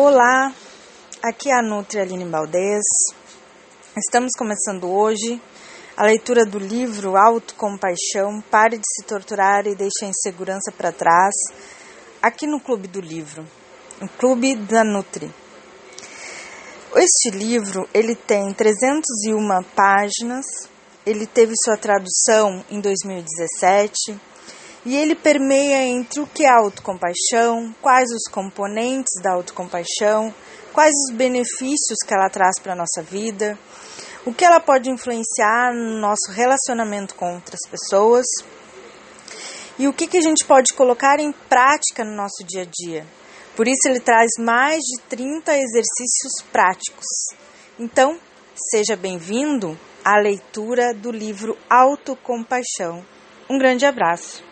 Olá, aqui é a Nutri Aline Baldez. Estamos começando hoje a leitura do livro Autocompaixão, Pare de se torturar e deixe a insegurança para trás, aqui no Clube do Livro, o Clube da Nutri. Este livro, ele tem 301 páginas, ele teve sua tradução em 2017 e ele permeia entre o que é autocompaixão, quais os componentes da autocompaixão, quais os benefícios que ela traz para a nossa vida, o que ela pode influenciar no nosso relacionamento com outras pessoas e o que, que a gente pode colocar em prática no nosso dia a dia. Por isso, ele traz mais de 30 exercícios práticos. Então, seja bem-vindo à leitura do livro Autocompaixão. Um grande abraço.